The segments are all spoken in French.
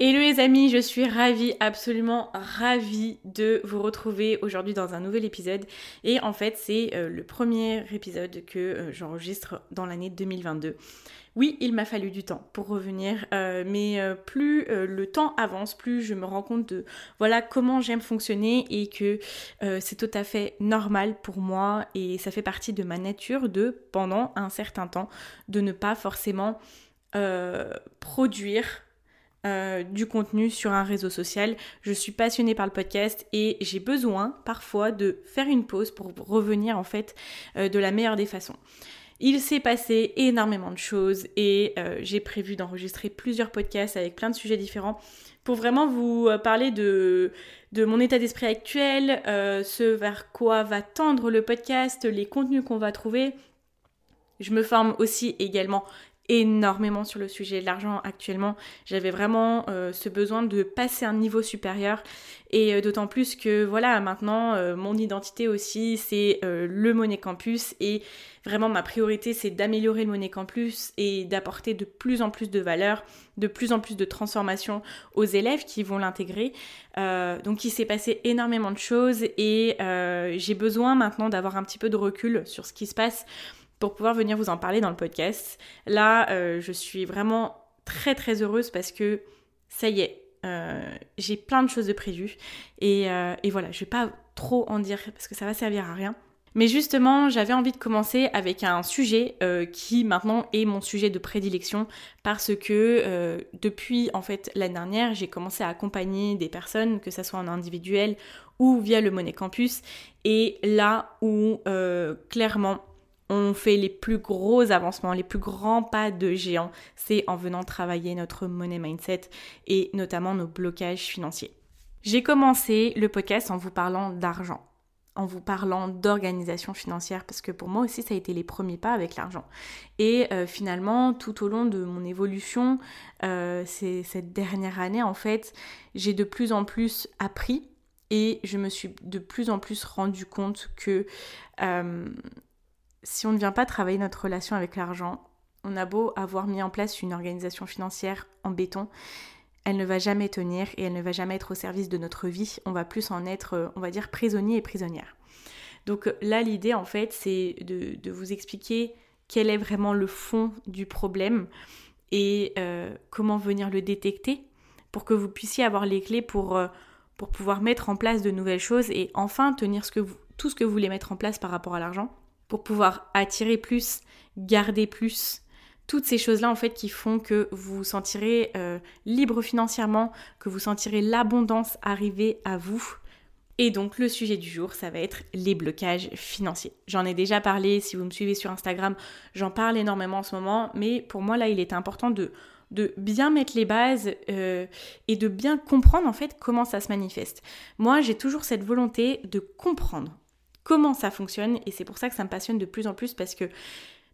Hello les amis, je suis ravie, absolument ravie de vous retrouver aujourd'hui dans un nouvel épisode. Et en fait, c'est euh, le premier épisode que euh, j'enregistre dans l'année 2022. Oui, il m'a fallu du temps pour revenir, euh, mais plus le temps avance, plus je me rends compte de voilà comment j'aime fonctionner et que c'est tout à fait normal pour moi et ça fait partie de ma nature de pendant un certain temps de ne pas forcément produire euh, du contenu sur un réseau social. Je suis passionnée par le podcast et j'ai besoin parfois de faire une pause pour revenir en fait euh, de la meilleure des façons. Il s'est passé énormément de choses et euh, j'ai prévu d'enregistrer plusieurs podcasts avec plein de sujets différents pour vraiment vous parler de, de mon état d'esprit actuel, ce vers quoi va tendre le podcast, les contenus qu'on va trouver. Je me forme aussi également énormément sur le sujet de l'argent actuellement. J'avais vraiment euh, ce besoin de passer un niveau supérieur et euh, d'autant plus que voilà, maintenant euh, mon identité aussi c'est le Money Campus et vraiment ma priorité c'est d'améliorer le Money Campus et d'apporter de plus en plus de valeur, de plus en plus de transformation aux élèves qui vont l'intégrer. donc il s'est passé énormément de choses et j'ai besoin maintenant d'avoir un petit peu de recul sur ce qui se passe pour pouvoir venir vous en parler dans le podcast. Là, euh, je suis vraiment très très heureuse parce que ça y est, euh, j'ai plein de choses de prévues et, euh, et, voilà, je vais pas trop en dire parce que ça va servir à rien. Mais justement, j'avais envie de commencer avec un sujet qui maintenant est mon sujet de prédilection parce que depuis en fait l'année dernière, j'ai commencé à accompagner des personnes, que ce soit en individuel ou via le Money Campus. Et là où clairement on fait les plus gros avancements, les plus grands pas de géant, c'est en venant travailler notre money mindset et notamment nos blocages financiers. J'ai commencé le podcast en vous parlant d'argent, en vous parlant d'organisation financière, parce que pour moi aussi ça a été les premiers pas avec l'argent. Et euh, finalement, tout au long de mon évolution, euh, cette dernière année en fait, j'ai de plus en plus appris et je me suis de plus en plus rendu compte que euh, si on ne vient pas travailler notre relation avec l'argent, on a beau avoir mis en place une organisation financière en béton, elle ne va jamais tenir et elle ne va jamais être au service de notre vie. On va plus en être, euh, on va dire, prisonnier et prisonnière. Donc euh, là, l'idée, en fait, c'est de, vous expliquer quel est vraiment le fond du problème et euh, comment venir le détecter pour que vous puissiez avoir les clés pour, pour pouvoir mettre en place de nouvelles choses et enfin tenir tout ce que vous voulez mettre en place par rapport à l'argent pour pouvoir attirer plus, garder plus. Toutes ces choses-là, en fait, qui font que vous vous sentirez euh, libre financièrement, que vous sentirez l'abondance arriver à vous. Et donc, le sujet du jour, ça va être les blocages financiers. J'en ai déjà parlé, si vous me suivez sur Instagram, j'en parle énormément en ce moment, mais pour moi, là, il est important de, de bien mettre les bases euh, et de bien comprendre, en fait, comment ça se manifeste. Moi, j'ai toujours cette volonté de comprendre comment ça fonctionne et c'est pour ça que ça me passionne de plus en plus parce que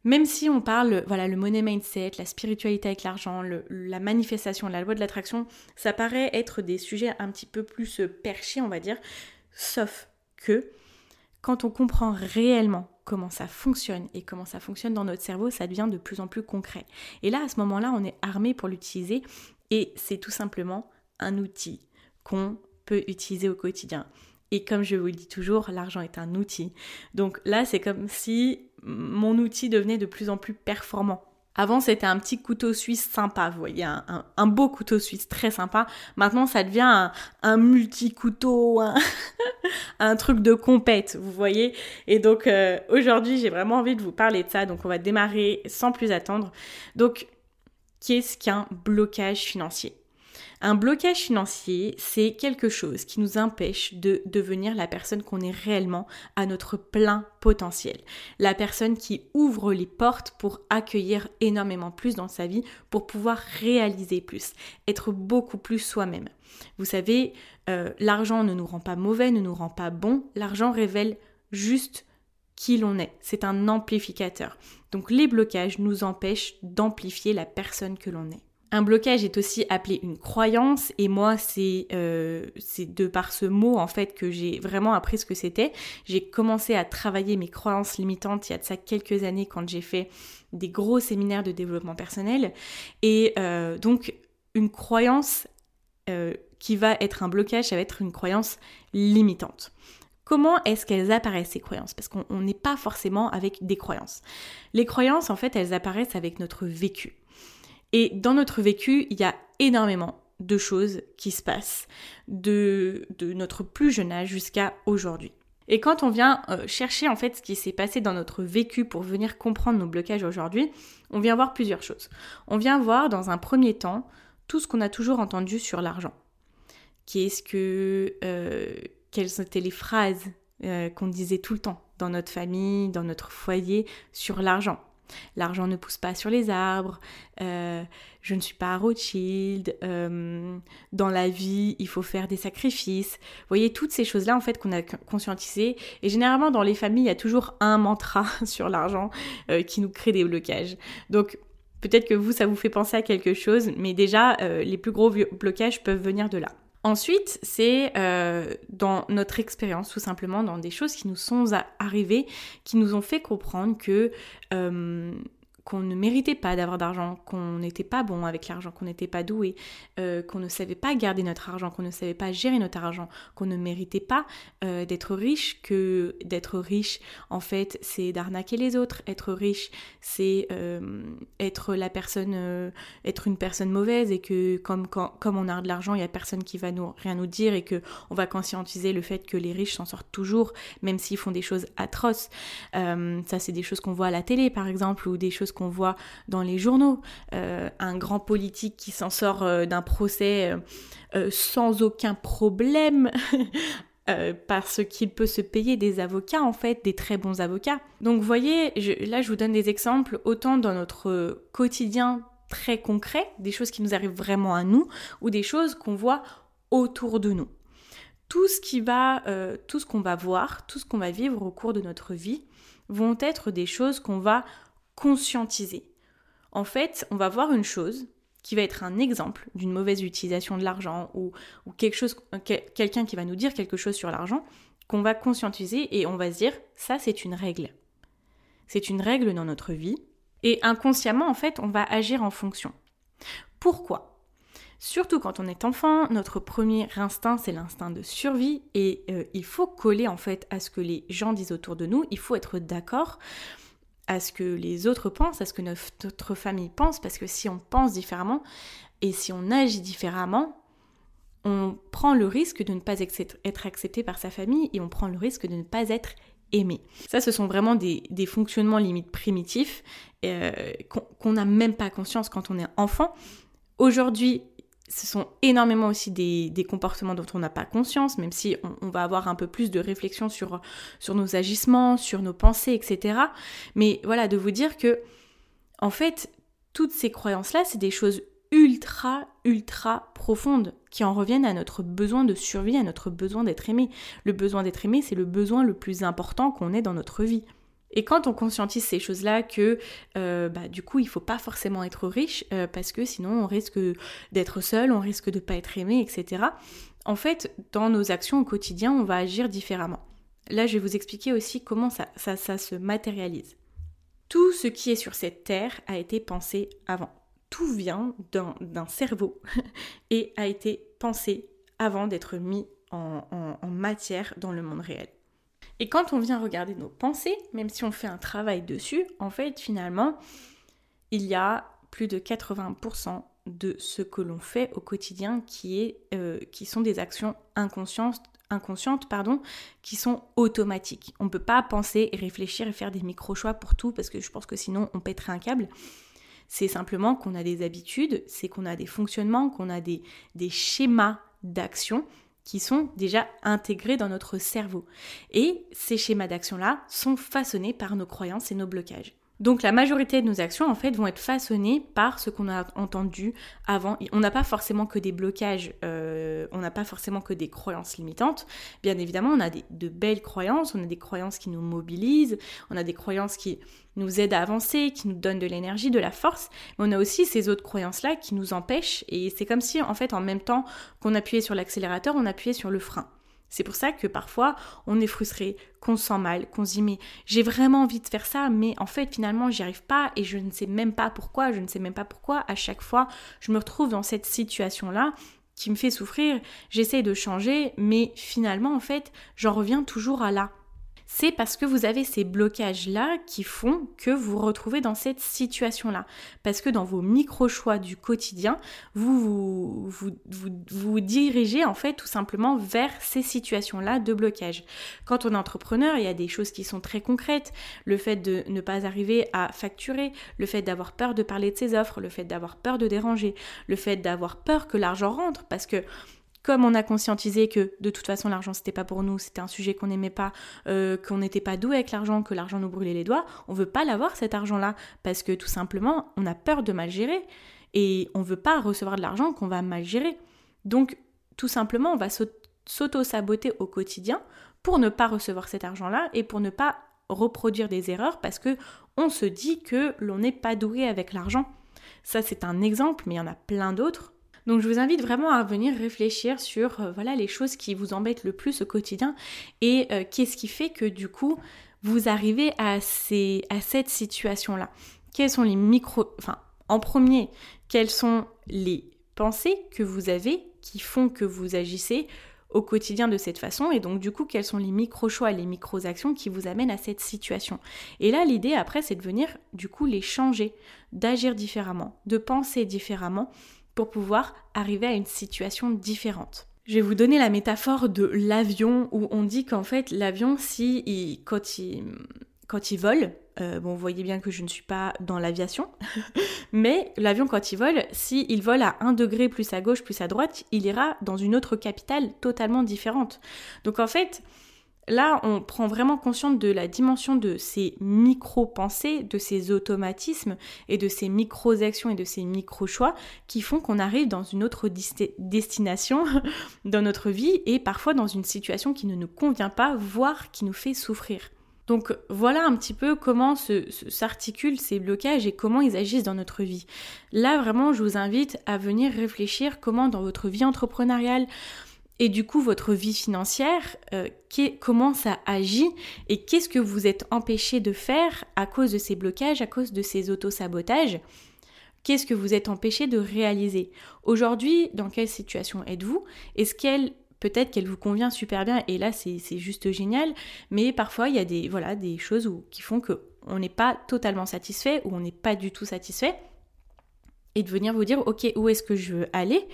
même si on parle, voilà, le money mindset, la spiritualité avec l'argent, la manifestation, la loi de l'attraction, ça paraît être des sujets un petit peu plus euh, perchés, on va dire, sauf que quand on comprend réellement comment ça fonctionne et comment ça fonctionne dans notre cerveau, ça devient de plus en plus concret. Et là, à ce moment-là, on est armé pour l'utiliser et c'est tout simplement un outil qu'on peut utiliser au quotidien. Et comme je vous le dis toujours, l'argent est un outil. Donc là, c'est comme si mon outil devenait de plus en plus performant. Avant, c'était un petit couteau suisse sympa, vous voyez, un, beau couteau suisse très sympa. Maintenant, ça devient un, multi-couteau, un, truc de compète, vous voyez. Et donc, euh, aujourd'hui, j'ai vraiment envie de vous parler de ça. Donc, on va démarrer sans plus attendre. Donc, qu'est-ce qu'un blocage financier? Un blocage financier, c'est quelque chose qui nous empêche de devenir la personne qu'on est réellement à notre plein potentiel. La personne qui ouvre les portes pour accueillir énormément plus dans sa vie, pour pouvoir réaliser plus, être beaucoup plus soi-même. Vous savez, euh, l'argent ne nous rend pas mauvais, ne nous rend pas bon, l'argent révèle juste qui l'on est. C'est un amplificateur. Donc les blocages nous empêchent d'amplifier la personne que l'on est. Un blocage est aussi appelé une croyance et moi c'est euh, de par ce mot en fait que j'ai vraiment appris ce que c'était. J'ai commencé à travailler mes croyances limitantes il y a de ça quelques années quand j'ai fait des gros séminaires de développement personnel et euh, donc une croyance euh, qui va être un blocage, ça va être une croyance limitante. Comment est-ce qu'elles apparaissent ces croyances? Parce qu'on n'est pas forcément avec des croyances. Les croyances, en fait, elles apparaissent avec notre vécu. Et dans notre vécu, il y a énormément de choses qui se passent de, notre plus jeune âge jusqu'à aujourd'hui. Et quand on vient euh, chercher en fait ce qui s'est passé dans notre vécu pour venir comprendre nos blocages aujourd'hui, on vient voir plusieurs choses. On vient voir dans un premier temps tout ce qu'on a toujours entendu sur l'argent. Qu'est-ce que, euh, quelles étaient les phrases euh, qu'on disait tout le temps dans notre famille, dans notre foyer sur l'argent? L'argent ne pousse pas sur les arbres, euh, je ne suis pas Rothschild, euh, dans la vie, il faut faire des sacrifices. Vous voyez, toutes ces choses-là, en fait, qu'on a conscientisées. Et généralement, dans les familles, il y a toujours un mantra sur l'argent euh, qui nous crée des blocages. Donc, peut-être que vous, ça vous fait penser à quelque chose, mais déjà, les plus gros blocages peuvent venir de là. Ensuite, c'est euh, dans notre expérience, tout simplement, dans des choses qui nous sont arrivées, qui nous ont fait comprendre que euh, qu'on ne méritait pas d'avoir d'argent, qu'on n'était pas bon avec l'argent, qu'on n'était pas doué, euh, qu'on ne savait pas garder notre argent, qu'on ne savait pas gérer notre argent, qu'on ne méritait pas euh, d'être riche, que d'être riche, en fait, c'est d'arnaquer les autres. Être riche, c'est euh, être la personne, être une personne mauvaise et que comme, comme on a de l'argent, il n'y a personne qui va nous, rien nous dire et que on va conscientiser le fait que les riches s'en sortent toujours, même s'ils font des choses atroces. ça, c'est des choses qu'on voit à la télé, par exemple, ou des choses qu'on voit dans les journaux. Euh, un grand politique qui s'en sort euh, d'un procès euh, sans aucun problème. parce qu'il peut se payer des avocats, en fait, des très bons avocats. Donc, vous voyez, là, je vous donne des exemples, autant dans notre quotidien très concret, des choses qui nous arrivent vraiment à nous, ou des choses qu'on voit autour de nous. Tout ce qui va, tout ce qu'on va voir, tout ce qu'on va vivre au cours de notre vie, vont être des choses qu'on va conscientiser. En fait, on va voir une chose qui va être un exemple d'une mauvaise utilisation de l'argent ou, quelque chose, quelqu'un qui va nous dire quelque chose sur l'argent qu'on va conscientiser et on va se dire ça c'est une règle. C'est une règle dans notre vie et inconsciemment en fait on va agir en fonction. Pourquoi? Surtout quand on est enfant, notre premier instinct c'est l'instinct de survie et euh, il faut coller en fait à ce que les gens disent autour de nous, il faut être d'accord à ce que les autres pensent, à ce que notre famille pense, parce que si on pense différemment et si on agit différemment, on prend le risque de ne pas être accepté par sa famille et on prend le risque de ne pas être aimé. Ça, ce sont vraiment des, fonctionnements limites primitifs euh, qu'on n'a même pas conscience quand on est enfant. Aujourd'hui, ce sont énormément aussi des, comportements dont on n'a pas conscience, même si on, va avoir un peu plus de réflexion sur, sur nos agissements, sur nos pensées, etc. Mais voilà, de vous dire que, en fait, toutes ces croyances-là, c'est des choses ultra, ultra profondes qui en reviennent à notre besoin de survie, à notre besoin d'être aimé. Le besoin d'être aimé, c'est le besoin le plus important qu'on ait dans notre vie. Et quand on conscientise ces choses-là, que euh, bah, du coup il faut pas forcément être riche euh, parce que sinon on risque d'être seul, on risque de pas être aimé, etc. En fait, dans nos actions au quotidien, on va agir différemment. Là, je vais vous expliquer aussi comment ça se matérialise. Tout ce qui est sur cette terre a été pensé avant. Tout vient d'un cerveau et a été pensé avant d'être mis en matière dans le monde réel. Et quand on vient regarder nos pensées, même si on fait un travail dessus, en fait, finalement, il y a plus de 80% de ce que l'on fait au quotidien qui, est, euh, qui sont des actions inconscientes, inconscientes pardon, qui sont automatiques. On ne peut pas penser et réfléchir et faire des micro-choix pour tout parce que je pense que sinon on pèterait un câble. C'est simplement qu'on a des habitudes, c'est qu'on a des fonctionnements, qu'on a des, des schémas d'action qui sont déjà intégrés dans notre cerveau. Et ces schémas d'action-là sont façonnés par nos croyances et nos blocages. Donc la majorité de nos actions en fait vont être façonnées par ce qu'on a entendu avant. On n'a pas forcément que des blocages, euh, on n'a pas forcément que des croyances limitantes. Bien évidemment, on a de belles croyances, on a des croyances qui nous mobilisent, on a des croyances qui nous aident à avancer, qui nous donnent de l'énergie, de la force. Mais on a aussi ces autres croyances-là qui nous empêchent. Et c'est comme si en fait en même temps qu'on appuyait sur l'accélérateur, on appuyait sur le frein. C'est pour ça que parfois on est frustré, qu'on sent mal, qu'on se dit mais j'ai vraiment envie de faire ça, mais en fait finalement j'y arrive pas et je ne sais même pas pourquoi, je ne sais même pas pourquoi. À chaque fois je me retrouve dans cette situation-là qui me fait souffrir, j'essaye de changer, mais finalement en fait j'en reviens toujours à là c'est parce que vous avez ces blocages-là qui font que vous vous retrouvez dans cette situation-là. Parce que dans vos micro-choix du quotidien, vous vous, vous dirigez en fait tout simplement vers ces situations-là de blocage. Quand on est entrepreneur, il y a des choses qui sont très concrètes. Le fait de ne pas arriver à facturer, le fait d'avoir peur de parler de ses offres, le fait d'avoir peur de déranger, le fait d'avoir peur que l'argent rentre, parce que comme on a conscientisé que de toute façon l'argent c'était pas pour nous, c'était un sujet qu'on n'aimait pas, euh, qu'on n'était pas doué avec l'argent, que l'argent nous brûlait les doigts, on veut pas l'avoir cet argent-là parce que tout simplement on a peur de mal gérer et on veut pas recevoir de l'argent qu'on va mal gérer. Donc tout simplement on va s'auto-saboter au quotidien pour ne pas recevoir cet argent-là et pour ne pas reproduire des erreurs parce que on se dit que l'on n'est pas doué avec l'argent. Ça c'est un exemple, mais il y en a plein d'autres. Donc je vous invite vraiment à venir réfléchir sur euh, voilà les choses qui vous embêtent le plus au quotidien et euh, qu'est-ce qui fait que du coup vous arrivez à, ces, à cette situation-là. Quels sont les micro... Enfin, en premier, quelles sont les pensées que vous avez qui font que vous agissez au quotidien de cette façon et donc du coup quels sont les micro-choix, les micro-actions qui vous amènent à cette situation? Et là l'idée après c'est de venir du coup les changer, d'agir différemment, de penser différemment pour pouvoir arriver à une situation différente. Je vais vous donner la métaphore de l'avion où on dit qu'en fait l'avion, si quand il quand il vole, euh, bon, vous voyez bien que je ne suis pas dans l'aviation, mais l'avion, quand il vole, s'il il vole à 1 degré plus à gauche, plus à droite, il ira dans une autre capitale totalement différente. Donc en fait, Là, on prend vraiment conscience de la dimension de ces micro-pensées, de ces automatismes et de ces micro-actions et de ces micro-choix qui font qu'on arrive dans une autre destination dans notre vie et parfois dans une situation qui ne nous convient pas, voire qui nous fait souffrir. Donc voilà un petit peu comment s'articulent ces blocages et comment ils agissent dans notre vie. Là vraiment je vous invite à venir réfléchir comment dans votre vie entrepreneuriale, et du coup votre vie financière, euh, comment ça agit et qu'est-ce que vous êtes empêché de faire à cause de ces blocages, à cause de ces auto-sabotages? Qu'est-ce que vous êtes empêché de réaliser? Aujourd'hui, dans quelle situation êtes-vous? Est-ce qu'elle peut-être qu'elle vous convient super bien et là c'est juste génial, mais parfois il y a des voilà des choses qui font que on n'est pas totalement satisfait ou on n'est pas du tout satisfait et de venir vous dire ok où est-ce que je veux aller?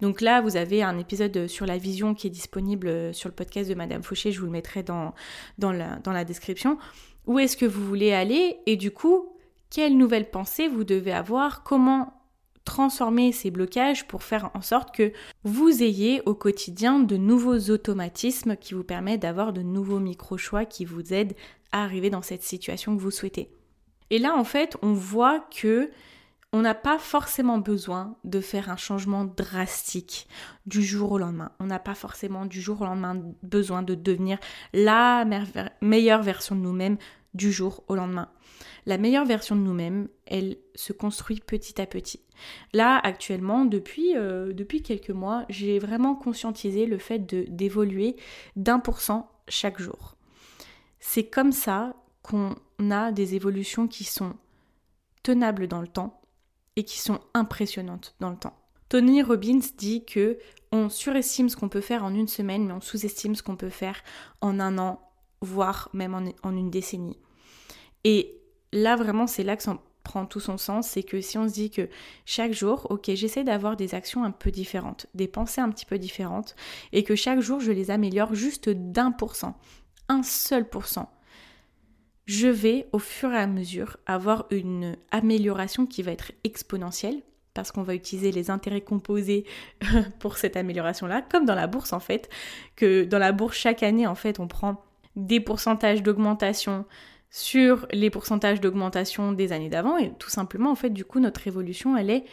Donc là vous avez un épisode sur la vision qui est disponible sur le podcast de Madame Fauché, je vous le mettrai dans, dans, la, dans la description. Où est-ce que vous voulez aller? Et du coup quelle nouvelle pensée vous devez avoir, comment transformer ces blocages pour faire en sorte que vous ayez au quotidien de nouveaux automatismes qui vous permettent d'avoir de nouveaux micro-choix qui vous aident à arriver dans cette situation que vous souhaitez? Et là en fait on voit que on n'a pas forcément besoin de faire un changement drastique du jour au lendemain. On n'a pas forcément du jour au lendemain besoin de devenir la meilleure version de nous-mêmes du jour au lendemain. La meilleure version de nous-mêmes, elle se construit petit à petit. Là, actuellement, depuis, euh, quelques mois, j'ai vraiment conscientisé le fait d'évoluer d'un pour cent chaque jour. C'est comme ça qu'on a des évolutions qui sont tenables dans le temps et qui sont impressionnantes dans le temps. Tony Robbins dit que on surestime ce qu'on peut faire en une semaine, mais on sous-estime ce qu'on peut faire en un an, voire même en, une décennie. Et là, vraiment, c'est là que ça prend tout son sens, c'est que si on se dit que chaque jour, ok, j'essaie d'avoir des actions un peu différentes, des pensées un petit peu différentes, et que chaque jour, je les améliore juste d'un pour cent, un seul pour cent, je vais au fur et à mesure avoir une amélioration qui va être exponentielle parce qu'on va utiliser les intérêts composés pour cette amélioration-là, comme dans la bourse en fait, que dans la bourse chaque année en fait on prend des pourcentages d'augmentation sur les pourcentages d'augmentation des années d'avant et tout simplement en fait du coup notre évolution elle est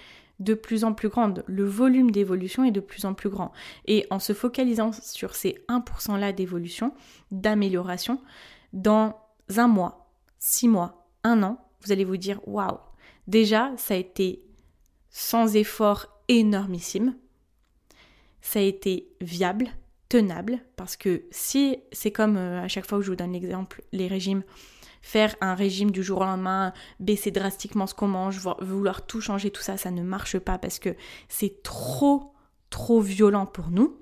de plus en plus grande, le volume d'évolution est de plus en plus grand. Et en se focalisant sur ces 1% là d'évolution, d'amélioration, dans un mois, six mois, un an, vous allez vous dire waouh, déjà ça a été sans effort énormissime. Ça a été viable, tenable, parce que si c'est comme euh, à chaque fois que je vous donne l'exemple, les régimes, faire un régime du jour au lendemain, baisser drastiquement ce qu'on mange, vouloir tout changer, tout ça, ça ne marche pas parce que c'est trop, trop violent pour nous.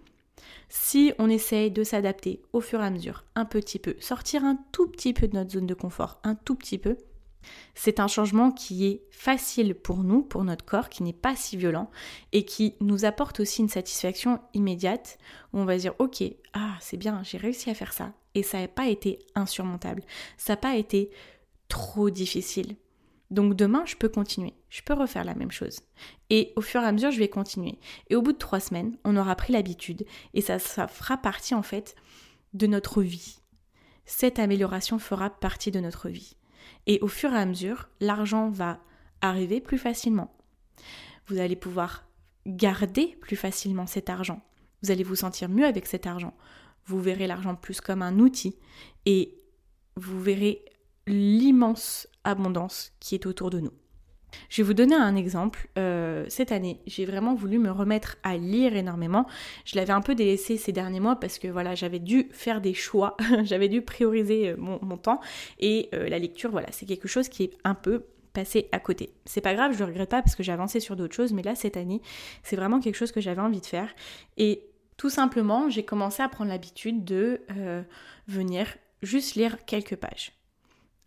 Si on essaye de s'adapter au fur et à mesure, un petit peu, sortir un tout petit peu de notre zone de confort, un tout petit peu, c'est un changement qui est facile pour nous, pour notre corps, qui n'est pas si violent et qui nous apporte aussi une satisfaction immédiate où on va dire ok, ah c'est bien, j'ai réussi à faire ça et ça n'a pas été insurmontable, ça n'a pas été trop difficile. Donc demain, je peux continuer, je peux refaire la même chose. Et au fur et à mesure, je vais continuer. Et au bout de trois semaines, on aura pris l'habitude et ça, fera partie en fait de notre vie. Cette amélioration fera partie de notre vie. Et au fur et à mesure, l'argent va arriver plus facilement. Vous allez pouvoir garder plus facilement cet argent. Vous allez vous sentir mieux avec cet argent. Vous verrez l'argent plus comme un outil et vous verrez l'immense abondance qui est autour de nous. Je vais vous donner un exemple. Euh, cette année, j'ai vraiment voulu me remettre à lire énormément. Je l'avais un peu délaissé ces derniers mois parce que voilà, j'avais dû faire des choix, j'avais dû prioriser euh, mon, temps et euh, la lecture, voilà, c'est quelque chose qui est un peu passé à côté. C'est pas grave, je le regrette pas parce que j'ai avancé sur d'autres choses, mais là cette année, c'est vraiment quelque chose que j'avais envie de faire et tout simplement, j'ai commencé à prendre l'habitude de venir juste lire quelques pages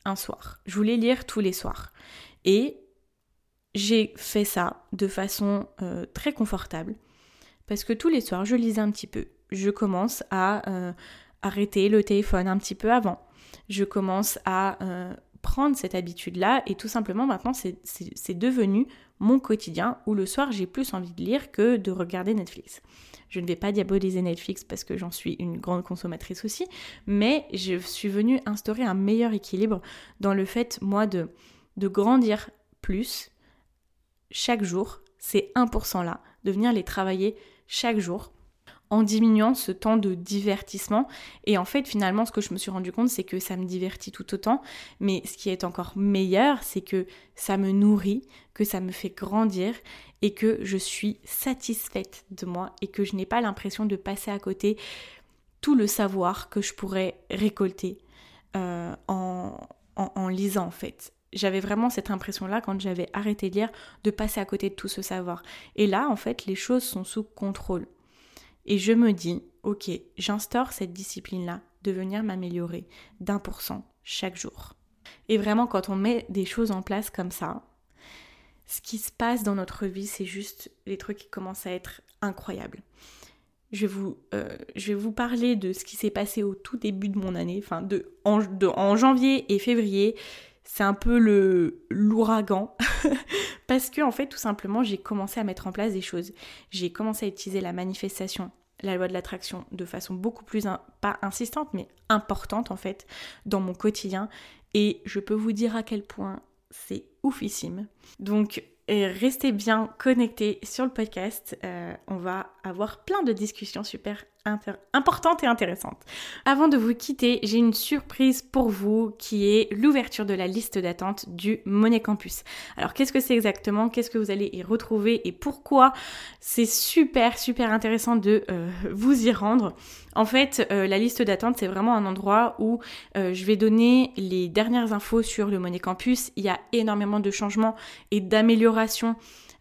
un soir. Je voulais lire tous les soirs. Et j'ai fait ça de façon euh, très confortable parce que tous les soirs, je lisais un petit peu. Je commence à euh, arrêter le téléphone un petit peu avant. Je commence à euh, prendre cette habitude-là et tout simplement maintenant, c'est devenu mon quotidien où le soir, j'ai plus envie de lire que de regarder Netflix. Je ne vais pas diaboliser Netflix parce que j'en suis une grande consommatrice aussi, mais je suis venue instaurer un meilleur équilibre dans le fait, moi, de, de grandir plus chaque jour, ces 1% là, de venir les travailler chaque jour en diminuant ce temps de divertissement. Et en fait, finalement, ce que je me suis rendu compte, c'est que ça me divertit tout autant. Mais ce qui est encore meilleur, c'est que ça me nourrit, que ça me fait grandir et que je suis satisfaite de moi et que je n'ai pas l'impression de passer à côté tout le savoir que je pourrais récolter euh, en, en lisant en fait j'avais vraiment cette impression-là quand j'avais arrêté de lire de passer à côté de tout ce savoir. Et là, en fait, les choses sont sous contrôle. Et je me dis, ok, j'instaure cette discipline-là de venir m'améliorer d'un pour cent chaque jour. Et vraiment, quand on met des choses en place comme ça, ce qui se passe dans notre vie, c'est juste les trucs qui commencent à être incroyables. Je vais vous, euh, je vous parler de ce qui s'est passé au tout début de mon année, enfin de, en janvier et février c'est un peu le l'ouragan parce que en fait tout simplement j'ai commencé à mettre en place des choses. J'ai commencé à utiliser la manifestation, la loi de l'attraction de façon beaucoup plus pas insistante mais importante en fait dans mon quotidien et je peux vous dire à quel point c'est oufissime. Donc restez bien connectés sur le podcast. Euh, on va avoir plein de discussions super importante et intéressante. Avant de vous quitter, j'ai une surprise pour vous qui est l'ouverture de la liste d'attente du Money Campus. Alors qu'est-ce que c'est exactement? Qu'est-ce que vous allez y retrouver? Et pourquoi? C'est super super intéressant de euh, vous y rendre. En fait, euh, la liste d'attente, c'est vraiment un endroit où euh, je vais donner les dernières infos sur le Money Campus. Il y a énormément de changements et d'améliorations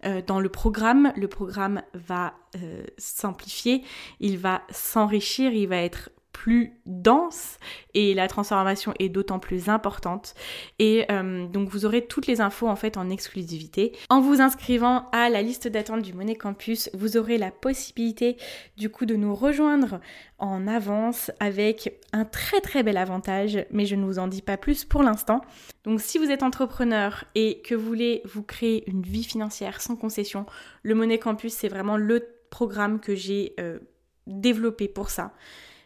euh, dans le programme. Le programme va euh, s'amplifier, il va s'enrichir, il va être plus dense et la transformation est d'autant plus importante. Et euh, donc vous aurez toutes les infos en fait en exclusivité. En vous inscrivant à la liste d'attente du Money Campus, vous aurez la possibilité du coup de nous rejoindre en avance avec un très très bel avantage, mais je ne vous en dis pas plus pour l'instant. Donc si vous êtes entrepreneur et que vous voulez vous créer une vie financière sans concession, le Money Campus c'est vraiment le programme que j'ai euh, développé pour ça.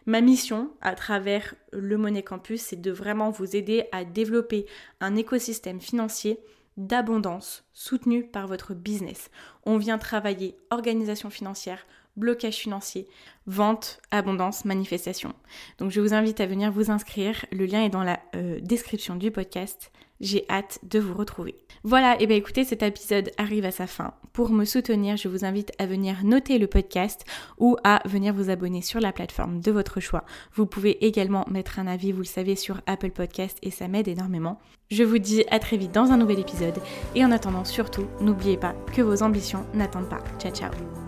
Ma mission à travers le Money Campus, c'est de vraiment vous aider à développer un écosystème financier d'abondance soutenu par votre business. On vient travailler organisation financière, blocage financier, vente, abondance, manifestation. Donc je vous invite à venir vous inscrire. Le lien est dans la euh, description du podcast. J'ai hâte de vous retrouver. Voilà, et bien écoutez, cet épisode arrive à sa fin. Pour me soutenir, je vous invite à venir noter le podcast ou à venir vous abonner sur la plateforme de votre choix. Vous pouvez également mettre un avis, vous le savez, sur Apple Podcast et ça m'aide énormément. Je vous dis à très vite dans un nouvel épisode et en attendant surtout, n'oubliez pas que vos ambitions n'attendent pas. Ciao ciao